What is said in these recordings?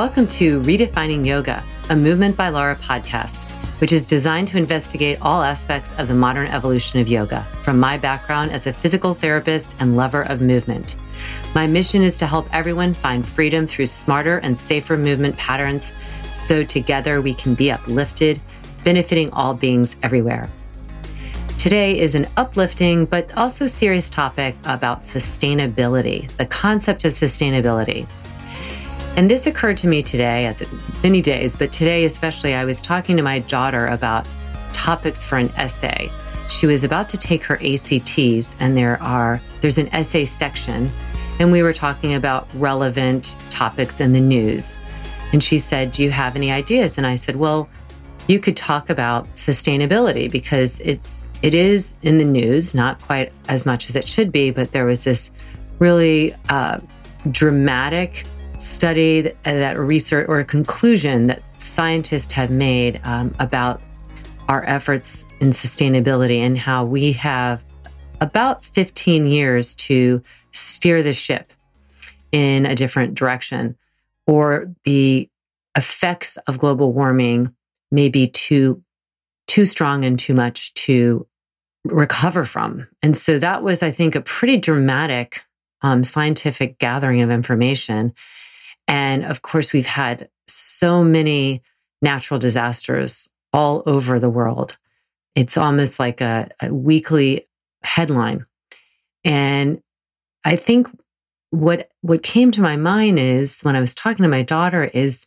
Welcome to Redefining Yoga, a Movement by Laura podcast, which is designed to investigate all aspects of the modern evolution of yoga from my background as a physical therapist and lover of movement. My mission is to help everyone find freedom through smarter and safer movement patterns so together we can be uplifted, benefiting all beings everywhere. Today is an uplifting but also serious topic about sustainability, the concept of sustainability. And this occurred to me today, as many days, but today especially, I was talking to my daughter about topics for an essay. She was about to take her ACTs, and there are there's an essay section, and we were talking about relevant topics in the news. And she said, "Do you have any ideas?" And I said, "Well, you could talk about sustainability because it's it is in the news, not quite as much as it should be, but there was this really uh, dramatic study that, that research or a conclusion that scientists have made um, about our efforts in sustainability and how we have about 15 years to steer the ship in a different direction, or the effects of global warming may be too too strong and too much to recover from. And so that was, I think, a pretty dramatic um, scientific gathering of information. And of course, we've had so many natural disasters all over the world. It's almost like a, a weekly headline. And I think what what came to my mind is when I was talking to my daughter is,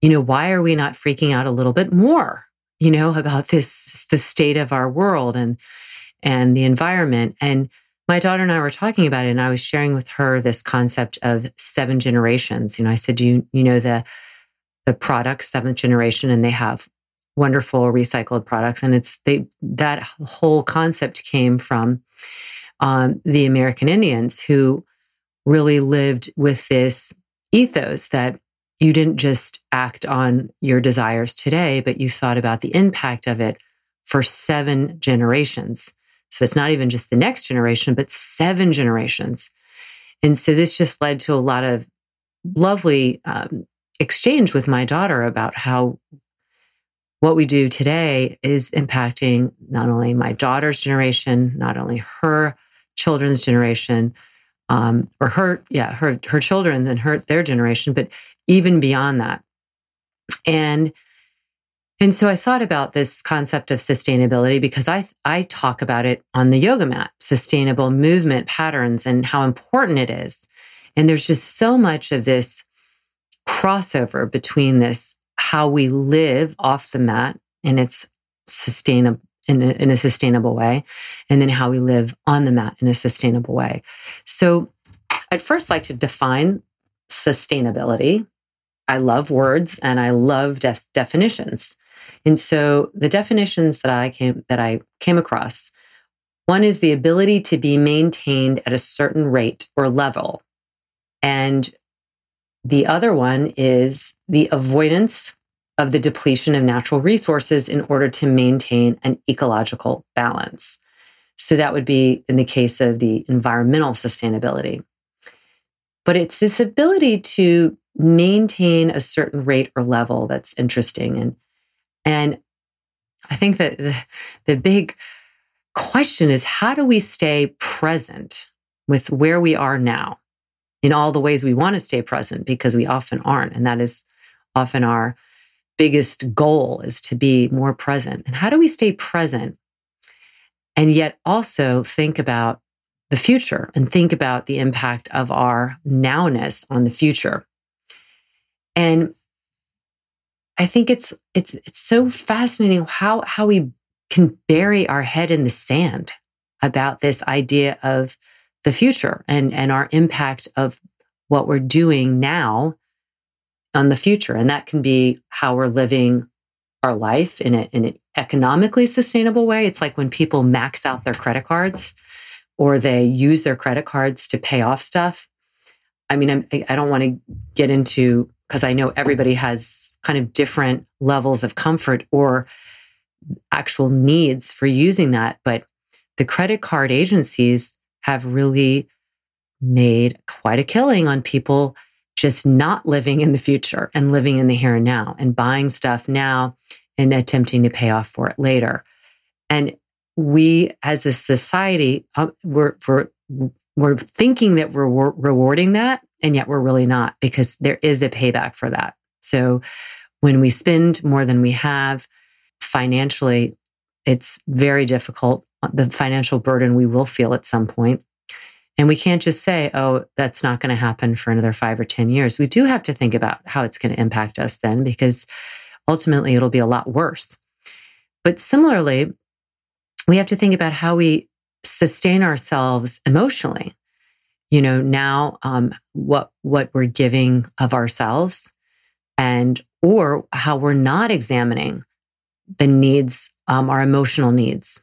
you know, why are we not freaking out a little bit more, you know, about this the state of our world and and the environment and my daughter and I were talking about it, and I was sharing with her this concept of seven generations. You know, I said, "Do you you know the the product seventh generation?" And they have wonderful recycled products, and it's they that whole concept came from um, the American Indians who really lived with this ethos that you didn't just act on your desires today, but you thought about the impact of it for seven generations. So it's not even just the next generation, but seven generations. And so this just led to a lot of lovely um, exchange with my daughter about how what we do today is impacting not only my daughter's generation, not only her children's generation, um, or her, yeah, her her children and her their generation, but even beyond that. And and so I thought about this concept of sustainability because I, I talk about it on the yoga mat, sustainable movement patterns and how important it is. And there's just so much of this crossover between this, how we live off the mat and it's sustainable in a, in a sustainable way, and then how we live on the mat in a sustainable way. So I'd first like to define sustainability. I love words and I love de- definitions. And so the definitions that I came that I came across, one is the ability to be maintained at a certain rate or level. And the other one is the avoidance of the depletion of natural resources in order to maintain an ecological balance. So that would be in the case of the environmental sustainability. But it's this ability to maintain a certain rate or level that's interesting. And and I think that the, the big question is how do we stay present with where we are now in all the ways we want to stay present because we often aren't. And that is often our biggest goal is to be more present. And how do we stay present and yet also think about the future and think about the impact of our nowness on the future? And I think it's it's it's so fascinating how how we can bury our head in the sand about this idea of the future and and our impact of what we're doing now on the future. And that can be how we're living our life in, a, in an economically sustainable way. It's like when people max out their credit cards or they use their credit cards to pay off stuff. I mean I'm, i don't want to get into because i know everybody has kind of different levels of comfort or actual needs for using that. But the credit card agencies have really made quite a killing on people just not living in the future and living in the here and now and buying stuff now and attempting to pay off for it later. And we as a society, um, we're, we're, we're thinking that we're rewarding that, and yet we're really not because there is a payback for that. So when we spend more than we have financially, it's very difficult. The financial burden we will feel at some point. And we can't just say, oh, that's not going to happen for another five or 10 years. We do have to think about how it's going to impact us then, because ultimately it'll be a lot worse. But similarly, we have to think about how we sustain ourselves emotionally. You know, now um, what what we're giving of ourselves, and or how we're not examining the needs, um, our emotional needs.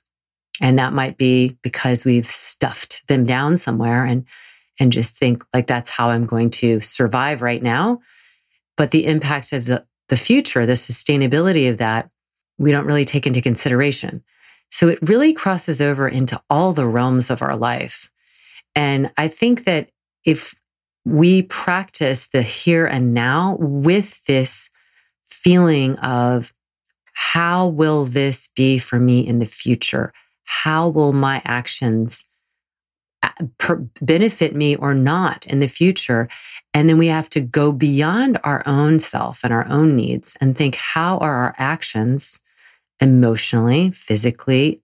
And that might be because we've stuffed them down somewhere and, and just think like that's how I'm going to survive right now. But the impact of the, the future, the sustainability of that, we don't really take into consideration. So it really crosses over into all the realms of our life. And I think that if we practice the here and now with this feeling of how will this be for me in the future? How will my actions uh, benefit me or not in the future? And then we have to go beyond our own self and our own needs and think how are our actions emotionally, physically,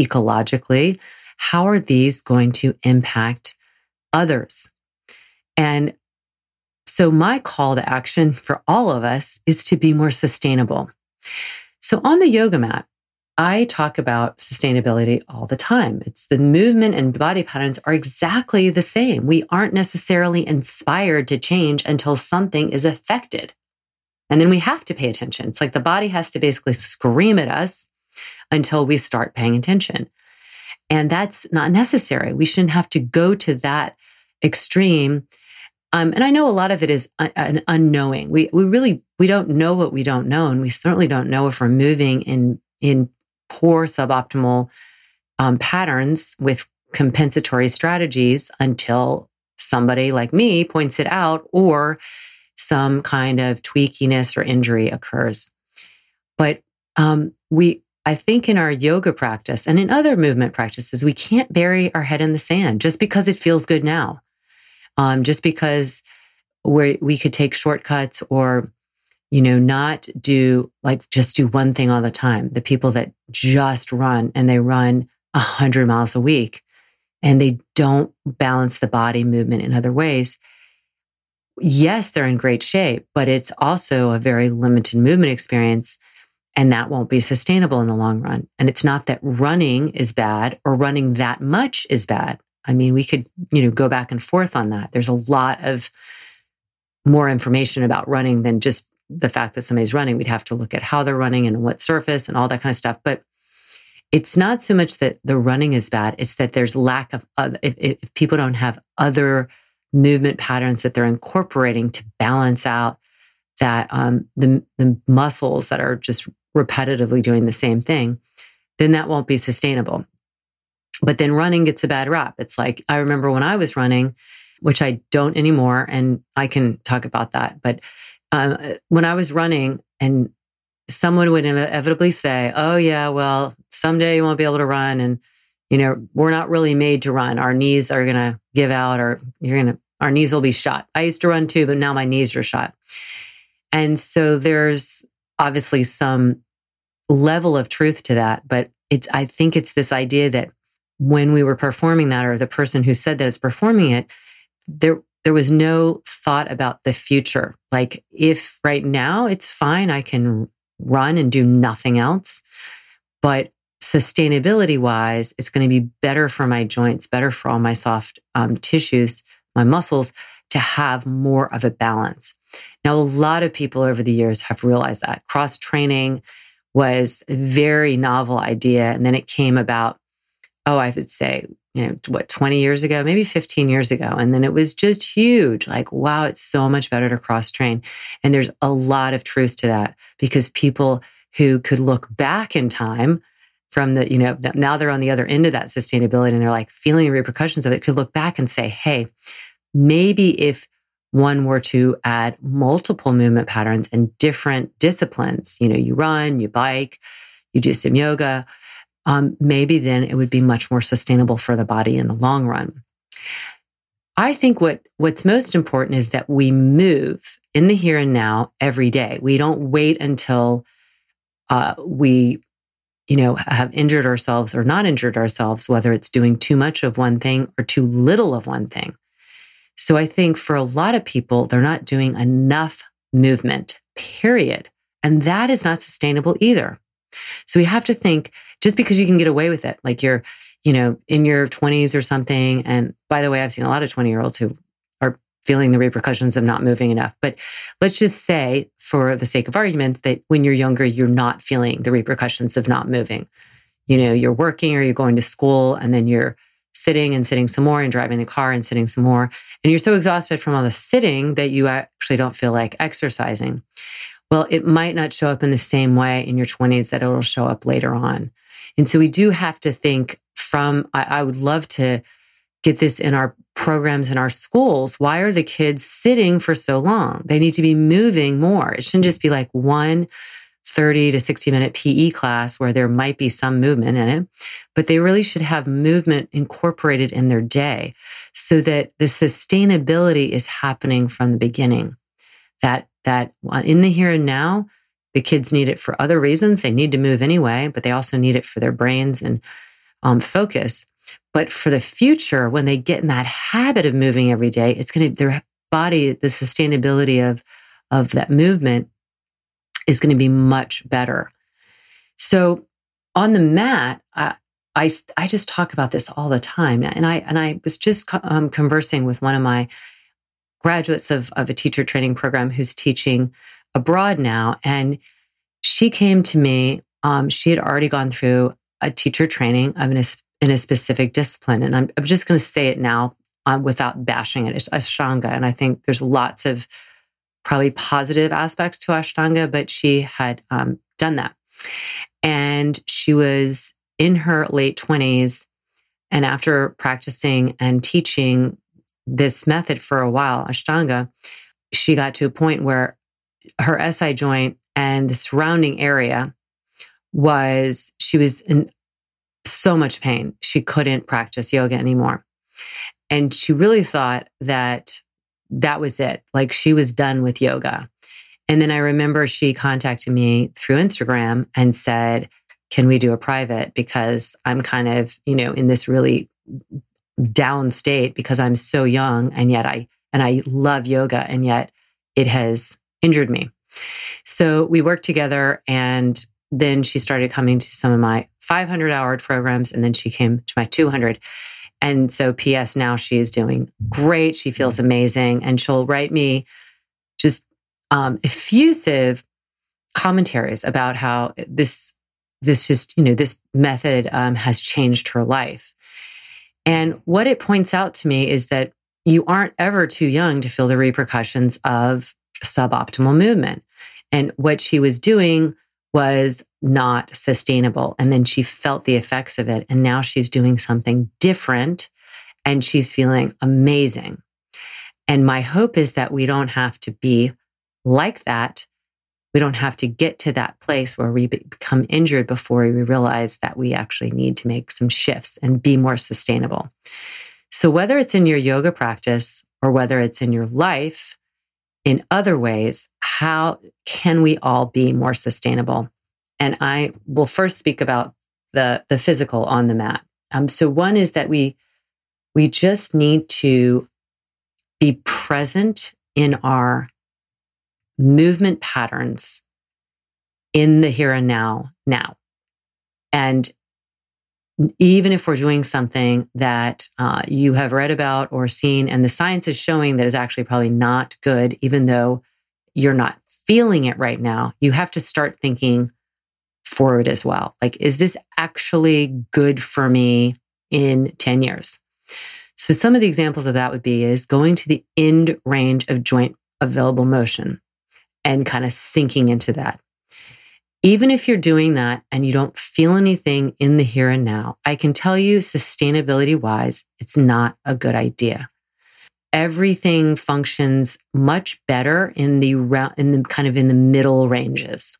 ecologically? How are these going to impact others? And so, my call to action for all of us is to be more sustainable. So, on the yoga mat, I talk about sustainability all the time. It's the movement and body patterns are exactly the same. We aren't necessarily inspired to change until something is affected. And then we have to pay attention. It's like the body has to basically scream at us until we start paying attention. And that's not necessary. We shouldn't have to go to that extreme um, and I know a lot of it is an unknowing. We we really we don't know what we don't know, and we certainly don't know if we're moving in in poor suboptimal um, patterns with compensatory strategies until somebody like me points it out or some kind of tweakiness or injury occurs. But um, we, I think, in our yoga practice and in other movement practices, we can't bury our head in the sand just because it feels good now um, just because we we could take shortcuts or you know not do like just do one thing all the time. The people that just run and they run 100 miles a week and they don't balance the body movement in other ways yes they're in great shape but it's also a very limited movement experience and that won't be sustainable in the long run. And it's not that running is bad or running that much is bad I mean, we could, you know, go back and forth on that. There's a lot of more information about running than just the fact that somebody's running. We'd have to look at how they're running and what surface and all that kind of stuff. But it's not so much that the running is bad, it's that there's lack of, other, if, if people don't have other movement patterns that they're incorporating to balance out that um, the, the muscles that are just repetitively doing the same thing, then that won't be sustainable. But then running gets a bad rap. It's like, I remember when I was running, which I don't anymore, and I can talk about that. But um, when I was running, and someone would inevitably say, Oh, yeah, well, someday you won't be able to run. And, you know, we're not really made to run. Our knees are going to give out or you're going to, our knees will be shot. I used to run too, but now my knees are shot. And so there's obviously some level of truth to that. But it's, I think it's this idea that when we were performing that, or the person who said that is performing it, there, there was no thought about the future. Like if right now it's fine, I can run and do nothing else. But sustainability wise, it's going to be better for my joints, better for all my soft um, tissues, my muscles to have more of a balance. Now, a lot of people over the years have realized that cross training was a very novel idea. And then it came about, oh, I would say, you know, what, 20 years ago, maybe 15 years ago. And then it was just huge. Like, wow, it's so much better to cross train. And there's a lot of truth to that because people who could look back in time from the, you know, now they're on the other end of that sustainability and they're like feeling the repercussions of it, could look back and say, hey, maybe if one were to add multiple movement patterns and different disciplines, you know, you run, you bike, you do some yoga, um, maybe then it would be much more sustainable for the body in the long run. I think what what's most important is that we move in the here and now every day. We don't wait until uh, we, you know, have injured ourselves or not injured ourselves, whether it's doing too much of one thing or too little of one thing. So I think for a lot of people, they're not doing enough movement, period. And that is not sustainable either. So we have to think just because you can get away with it, like you're, you know, in your 20s or something. And by the way, I've seen a lot of 20 year olds who are feeling the repercussions of not moving enough. But let's just say, for the sake of argument, that when you're younger, you're not feeling the repercussions of not moving. You know, you're working or you're going to school and then you're sitting and sitting some more and driving the car and sitting some more. And you're so exhausted from all the sitting that you actually don't feel like exercising. Well, it might not show up in the same way in your 20s that it'll show up later on. And so we do have to think from, I, I would love to get this in our programs in our schools. Why are the kids sitting for so long? They need to be moving more. It shouldn't just be like one 30 to 60 minute PE class where there might be some movement in it, but they really should have movement incorporated in their day so that the sustainability is happening from the beginning. That, that in the here and now, the kids need it for other reasons. They need to move anyway, but they also need it for their brains and um, focus. But for the future, when they get in that habit of moving every day, it's going to, their body, the sustainability of, of that movement is going to be much better. So on the mat, I, I, I just talk about this all the time. And I, and I was just um, conversing with one of my graduates of, of a teacher training program who's teaching abroad now. And she came to me. Um, she had already gone through a teacher training of an, in a specific discipline. And I'm, I'm just going to say it now um, without bashing it. It's Ashtanga. And I think there's lots of probably positive aspects to Ashtanga, but she had um, done that. And she was in her late 20s. And after practicing and teaching this method for a while, Ashtanga, she got to a point where her SI joint and the surrounding area was, she was in so much pain. She couldn't practice yoga anymore. And she really thought that that was it. Like she was done with yoga. And then I remember she contacted me through Instagram and said, Can we do a private? Because I'm kind of, you know, in this really down state because I'm so young and yet I, and I love yoga and yet it has injured me. So we worked together and then she started coming to some of my 500 hour programs and then she came to my 200. And so, P.S. Now she is doing great. She feels amazing. And she'll write me just um, effusive commentaries about how this, this just, you know, this method um, has changed her life. And what it points out to me is that you aren't ever too young to feel the repercussions of suboptimal movement. And what she was doing was not sustainable. And then she felt the effects of it. And now she's doing something different and she's feeling amazing. And my hope is that we don't have to be like that We don't have to get to that place where we become injured before we realize that we actually need to make some shifts and be more sustainable. So, whether it's in your yoga practice or whether it's in your life, in other ways, how can we all be more sustainable? And I will first speak about the, the physical on the mat. Um, so, one is that we we just need to be present in our movement patterns in the here and now, now. And even if we're doing something that uh, you have read about or seen, and the science is showing that is actually probably not good, even though you're not feeling it right now, you have to start thinking forward as well. Like, is this actually good for me in 10 years? So some of the examples of that would be is going to the end range of joint available motion and kind of sinking into that. Even if you're doing that and you don't feel anything in the here and now, I can tell you sustainability wise, it's not a good idea. Everything functions much better in the in the kind of in the middle ranges.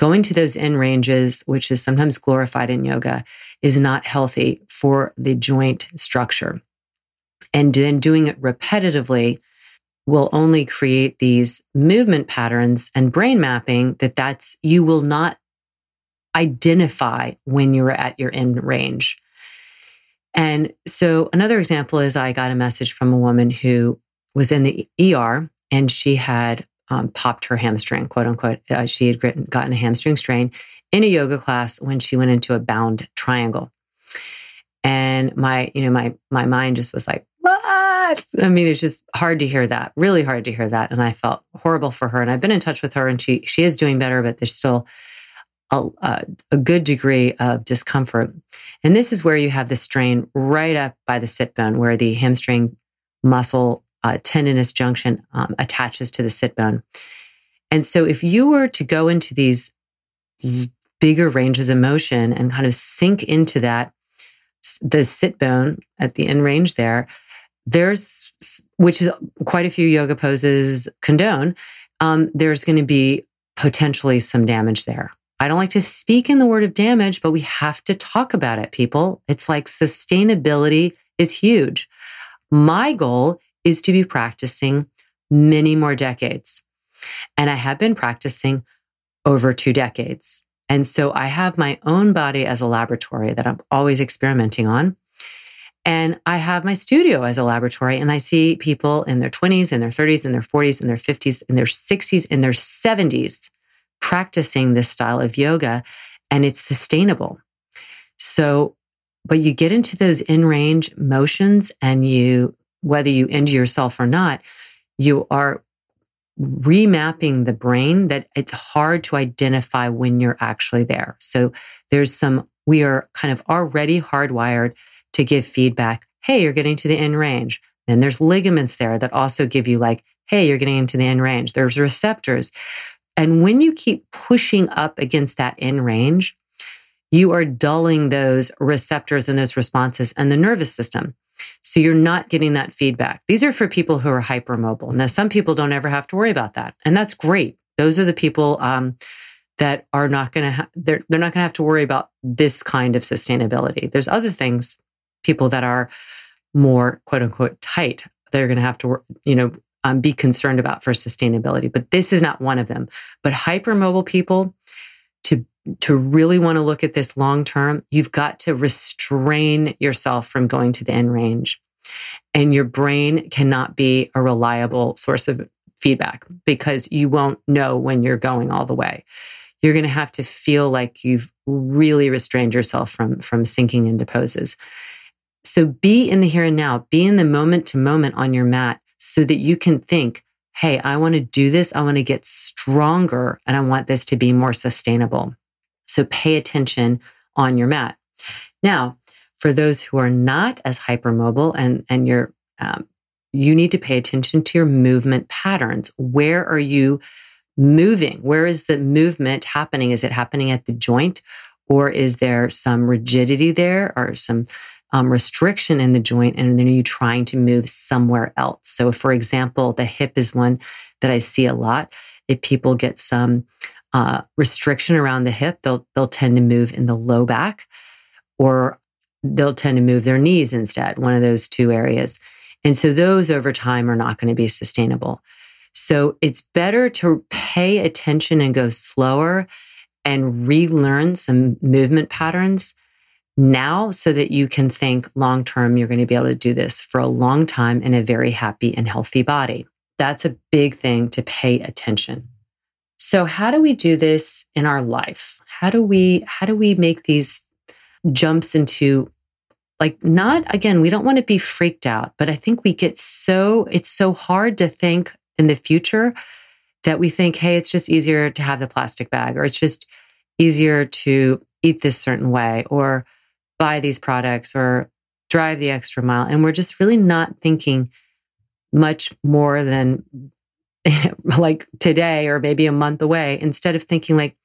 Going to those end ranges, which is sometimes glorified in yoga, is not healthy for the joint structure. And then doing it repetitively will only create these movement patterns and brain mapping that that's you will not identify when you're at your end range. And so another example is I got a message from a woman who was in the ER and she had um, popped her hamstring, quote unquote. Uh, she had gotten a hamstring strain in a yoga class when she went into a bound triangle. And my, you know, my my mind just was like, what? I mean, it's just hard to hear that, really hard to hear that. And I felt horrible for her. And I've been in touch with her and she, she is doing better, but there's still a, a, a good degree of discomfort. And this is where you have the strain right up by the sit bone, where the hamstring muscle uh, tendinous junction um, attaches to the sit bone. And so if you were to go into these bigger ranges of motion and kind of sink into that, the sit bone at the end range there, there's, which is quite a few yoga poses condone, um, there's going to be potentially some damage there. I don't like to speak in the word of damage, but we have to talk about it, people. It's like sustainability is huge. My goal is to be practicing many more decades. And I have been practicing over two decades. And so I have my own body as a laboratory that I'm always experimenting on. And I have my studio as a laboratory, and I see people in their 20s, in their 30s, in their 40s, in their 50s, in their 60s, in their 70s practicing this style of yoga, and it's sustainable. So, but you get into those in range motions, and you, whether you injure yourself or not, you are remapping the brain that it's hard to identify when you're actually there. So, there's some, we are kind of already hardwired to give feedback. Hey, you're getting to the end range. Then there's ligaments there that also give you like, hey, you're getting into the end range. There's receptors. And when you keep pushing up against that end range, you are dulling those receptors and those responses and the nervous system. So you're not getting that feedback. These are for people who are hypermobile. Now, some people don't ever have to worry about that. And that's great. Those are the people um, that are not going to, ha- they're, they're not going to have to worry about this kind of sustainability. There's other things people that are more quote unquote tight, they're going to have to, you know, um, be concerned about for sustainability. But this is not one of them. But hypermobile people, to to really want to look at this long term, you've got to restrain yourself from going to the end range. And your brain cannot be a reliable source of feedback because you won't know when you're going all the way. You're going to have to feel like you've really restrained yourself from, from sinking into poses. So be in the here and now, be in the moment to moment on your mat so that you can think, hey, I want to do this. I want to get stronger and I want this to be more sustainable. So pay attention on your mat. Now, for those who are not as hypermobile and, and you're, um, you need to pay attention to your movement patterns. Where are you moving? Where is the movement happening? Is it happening at the joint or is there some rigidity there or some um, restriction in the joint and then are you trying to move somewhere else? So, for example, the hip is one that I see a lot. if people get some uh, restriction around the hip, they'll they'll tend to move in the low back, or they'll tend to move their knees instead. One of those two areas, and so those over time are not going to be sustainable. So it's better to pay attention and go slower and relearn some movement patterns now so that you can think long term you're going to be able to do this for a long time in a very happy and healthy body. That's a big thing to pay attention. So how do we do this in our life? How do we how do we make these jumps into like not again we don't want to be freaked out, but I think we get so it's so hard to think in the future that we think hey it's just easier to have the plastic bag or it's just easier to eat this certain way or buy these products or drive the extra mile. And we're just really not thinking much more than like today or maybe a month away instead of thinking like,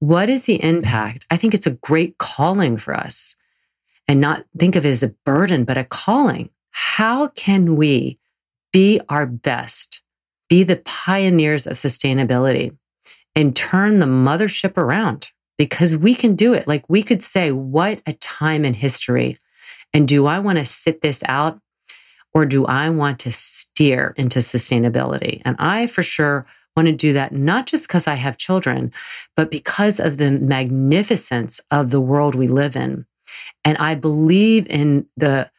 what is the impact? I think it's a great calling for us and not think of it as a burden, but a calling. How can we be our best, be the pioneers of sustainability and turn the mothership around? Because we can do it. Like we could say, what a time in history. And do I want to sit this out or do I want to steer into sustainability? And I for sure want to do that, not just because I have children, but because of the magnificence of the world we live in. And I believe in the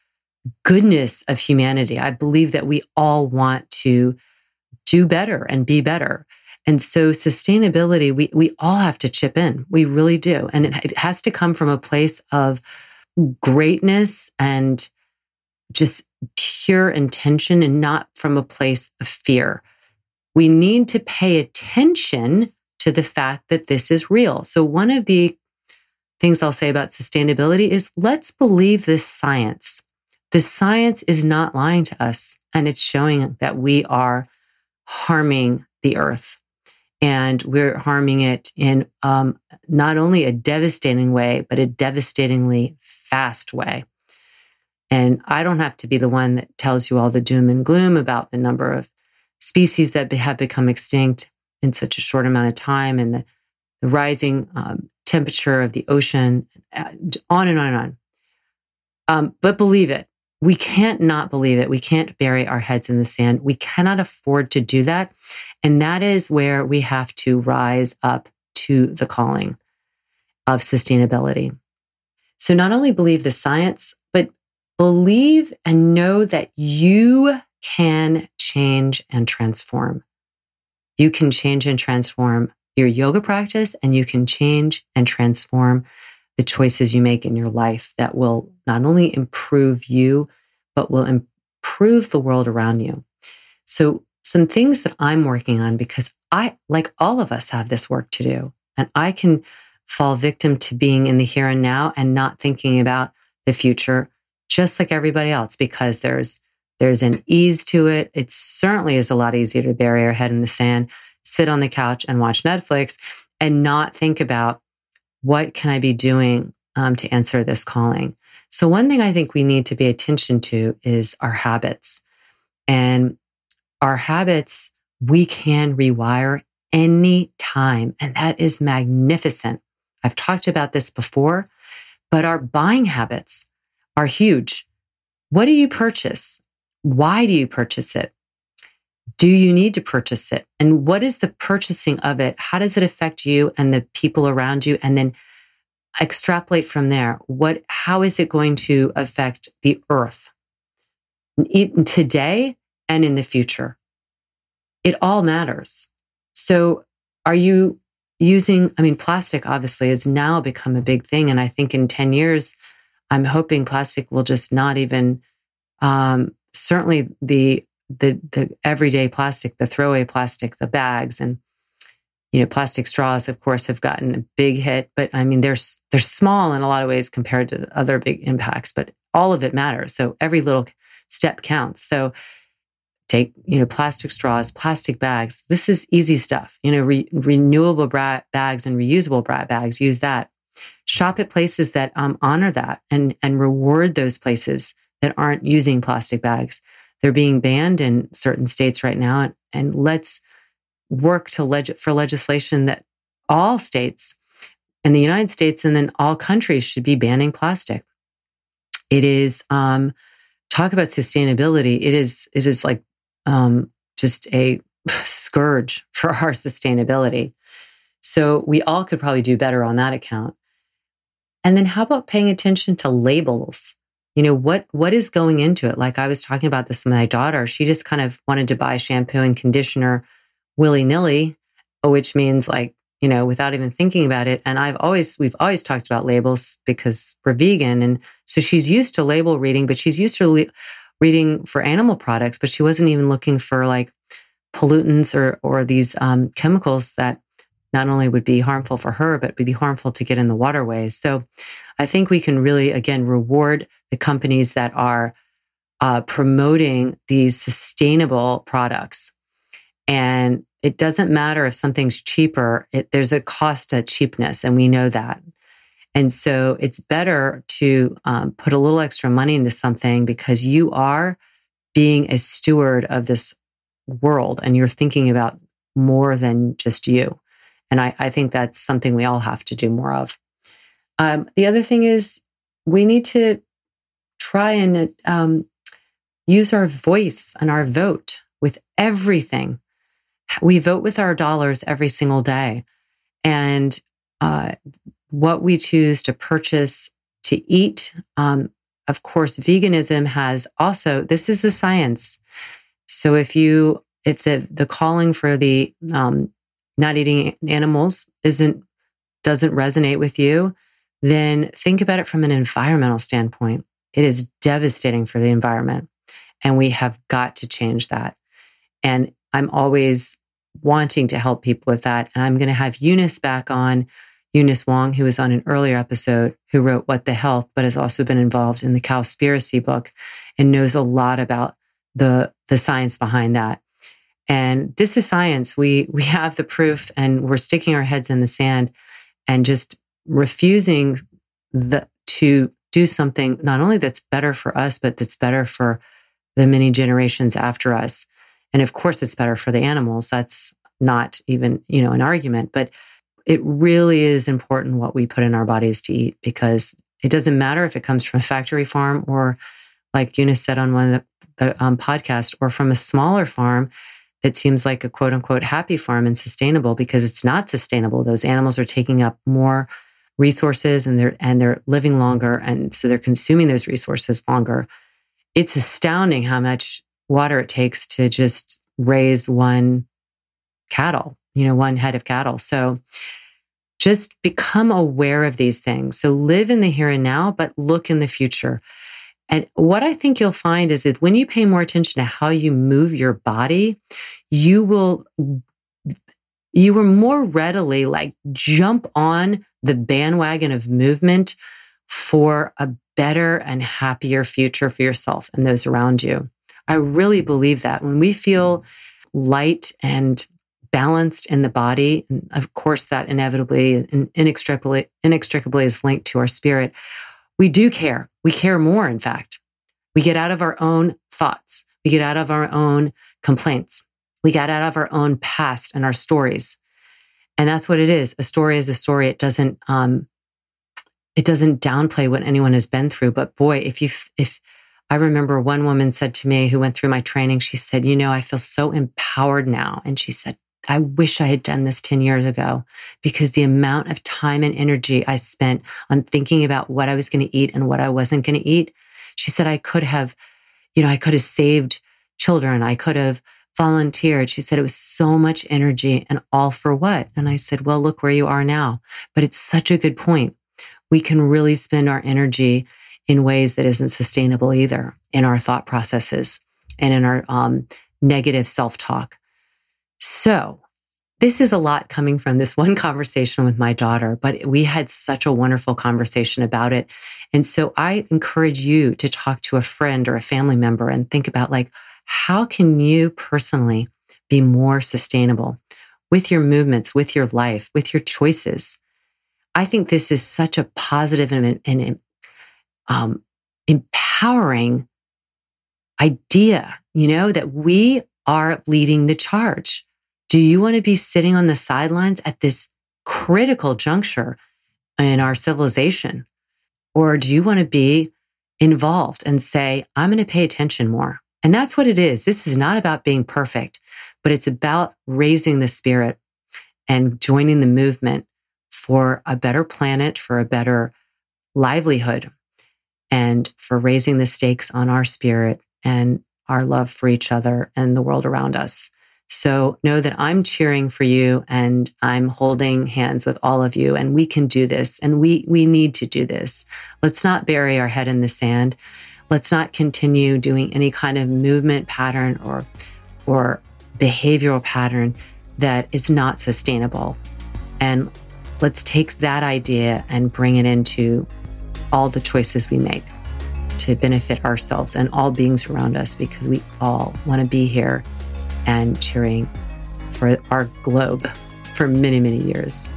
goodness of humanity. I believe that we all want to do better and be better. And so sustainability, we, we all have to chip in. We really do. And it, it has to come from a place of greatness and just pure intention and not from a place of fear. We need to pay attention to the fact that this is real. So, one of the things I'll say about sustainability is let's believe this science. The science is not lying to us, and it's showing that we are harming the earth and we're harming it in um, not only a devastating way, but a devastatingly fast way. And I don't have to be the one that tells you all the doom and gloom about the number of species that have become extinct in such a short amount of time and the, the rising um, temperature of the ocean, uh, on and on and on. Um, but believe it, we can't not believe it. We can't bury our heads in the sand. We cannot afford to do that. And that is where we have to rise up to the calling of sustainability. So not only believe the science, but believe and know that you can change and transform. You can change and transform your yoga practice and you can change and transform the choices you make in your life that will not only improve you, but will improve the world around you. So, some things that I'm working on because I, like all of us, have this work to do. And I can fall victim to being in the here and now and not thinking about the future, just like everybody else, because there's there's an ease to it. It certainly is a lot easier to bury our head in the sand, sit on the couch and watch Netflix and not think about what can I be doing um, to answer this calling? So, one thing I think we need to pay attention to is our habits. And our habits, we can rewire any time. And that is magnificent. I've talked about this before, but our buying habits are huge. What do you purchase? Why do you purchase it? Do you need to purchase it? And what is the purchasing of it? How does it affect you and the people around you? And then extrapolate from there. What, how is it going to affect the earth today and in the future? It all matters. So are you using, I mean, plastic obviously has now become a big thing. And I think in 10 years, I'm hoping plastic will just not even, um, certainly the the the everyday plastic, the throwaway plastic, the bags, and you know, plastic straws, of course, have gotten a big hit. But I mean, they're they're small in a lot of ways compared to other big impacts. But all of it matters. So every little step counts. So take you know plastic straws plastic bags this is easy stuff you know re- renewable bra- bags and reusable bags use that shop at places that um, honor that and and reward those places that aren't using plastic bags they're being banned in certain states right now. And, and let's work to leg- for legislation that all states in the United States and then all countries should be banning plastic. It is um, talk about sustainability. It is it is like um, just a scourge for our sustainability. So we all could probably do better on that account. And then how about paying attention to labels? You know, what what is going into it? Like I was talking about this with my daughter. She just kind of wanted to buy shampoo and conditioner willy-nilly, which means like, you know, without even thinking about it. And I've always we've always talked about labels because we're vegan. And so she's used to label reading, but she's used to le- reading for animal products, but she wasn't even looking for like pollutants or or these um, chemicals that not only would be harmful for her, but would be harmful to get in the waterways. So I think we can really, again, reward the companies that are uh, promoting these sustainable products. And it doesn't matter if something's cheaper, it, there's a cost to cheapness, and we know that. And so it's better to um, put a little extra money into something because you are being a steward of this world and you're thinking about more than just you. And I, I think that's something we all have to do more of. Um, the other thing is we need to try and um, use our voice and our vote with everything. We vote with our dollars every single day. And uh, what we choose to purchase, to eat, um, of course, veganism has also, this is the science. So if you, if the, the calling for the um, not eating animals isn't doesn't resonate with you, then think about it from an environmental standpoint. It is devastating for the environment. And we have got to change that. And I'm always wanting to help people with that. And I'm going to have Eunice back on, Eunice Wong, who was on an earlier episode, who wrote What the Health, but has also been involved in the Cowspiracy book and knows a lot about the, the science behind that. And this is science. We we have the proof and we're sticking our heads in the sand and just refusing the to do something not only that's better for us, but that's better for the many generations after us. And of course it's better for the animals. That's not even, you know, an argument, but it really is important what we put in our bodies to eat because it doesn't matter if it comes from a factory farm or like Eunice said on one of the, the um, podcast or from a smaller farm it seems like a quote unquote happy farm and sustainable because it's not sustainable. Those animals are taking up more resources and they're and they're living longer and so they're consuming those resources longer. It's astounding how much water it takes to just raise one cattle, you know, one head of cattle. So just become aware of these things. So live in the here and now, but look in the future. And what I think you'll find is that when you pay more attention to how you move your body, you will you will more readily like jump on the bandwagon of movement for a better and happier future for yourself and those around you. I really believe that when we feel light and balanced in the body, and of course that inevitably and inextricably, inextricably is linked to our spirit, we do care. We care more, in fact. We get out of our own thoughts. We get out of our own complaints. We get out of our own past and our stories. And that's what it is. A story is a story. It doesn't, um, it doesn't downplay what anyone has been through. But boy, if you, if I remember one woman said to me who went through my training, she said, you know, I feel so empowered now. And she said, I wish I had done this 10 years ago because the amount of time and energy I spent on thinking about what I was going to eat and what I wasn't going to eat. She said I could have, you know, I could have saved children. I could have volunteered. She said it was so much energy and all for what? And I said, well, look where you are now. But it's such a good point. We can really spend our energy in ways that isn't sustainable either in our thought processes and in our um, negative self talk. So, this is a lot coming from this one conversation with my daughter, but we had such a wonderful conversation about it. And so I encourage you to talk to a friend or a family member and think about like, how can you personally be more sustainable with your movements, with your life, with your choices? I think this is such a positive and, and um, empowering idea, you know, that we are leading the charge Do you want to be sitting on the sidelines at this critical juncture in our civilization? Or do you want to be involved and say, I'm going to pay attention more? And that's what it is. This is not about being perfect, but it's about raising the spirit and joining the movement for a better planet, for a better livelihood, and for raising the stakes on our spirit and our love for each other and the world around us. So know that I'm cheering for you and I'm holding hands with all of you and we can do this and we we need to do this. Let's not bury our head in the sand. Let's not continue doing any kind of movement pattern or or behavioral pattern that is not sustainable. And let's take that idea and bring it into all the choices we make to benefit ourselves and all beings around us because we all want to be here and cheering for our globe for many, many years.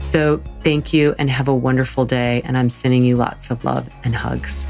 So thank you and have a wonderful day. And I'm sending you lots of love and hugs.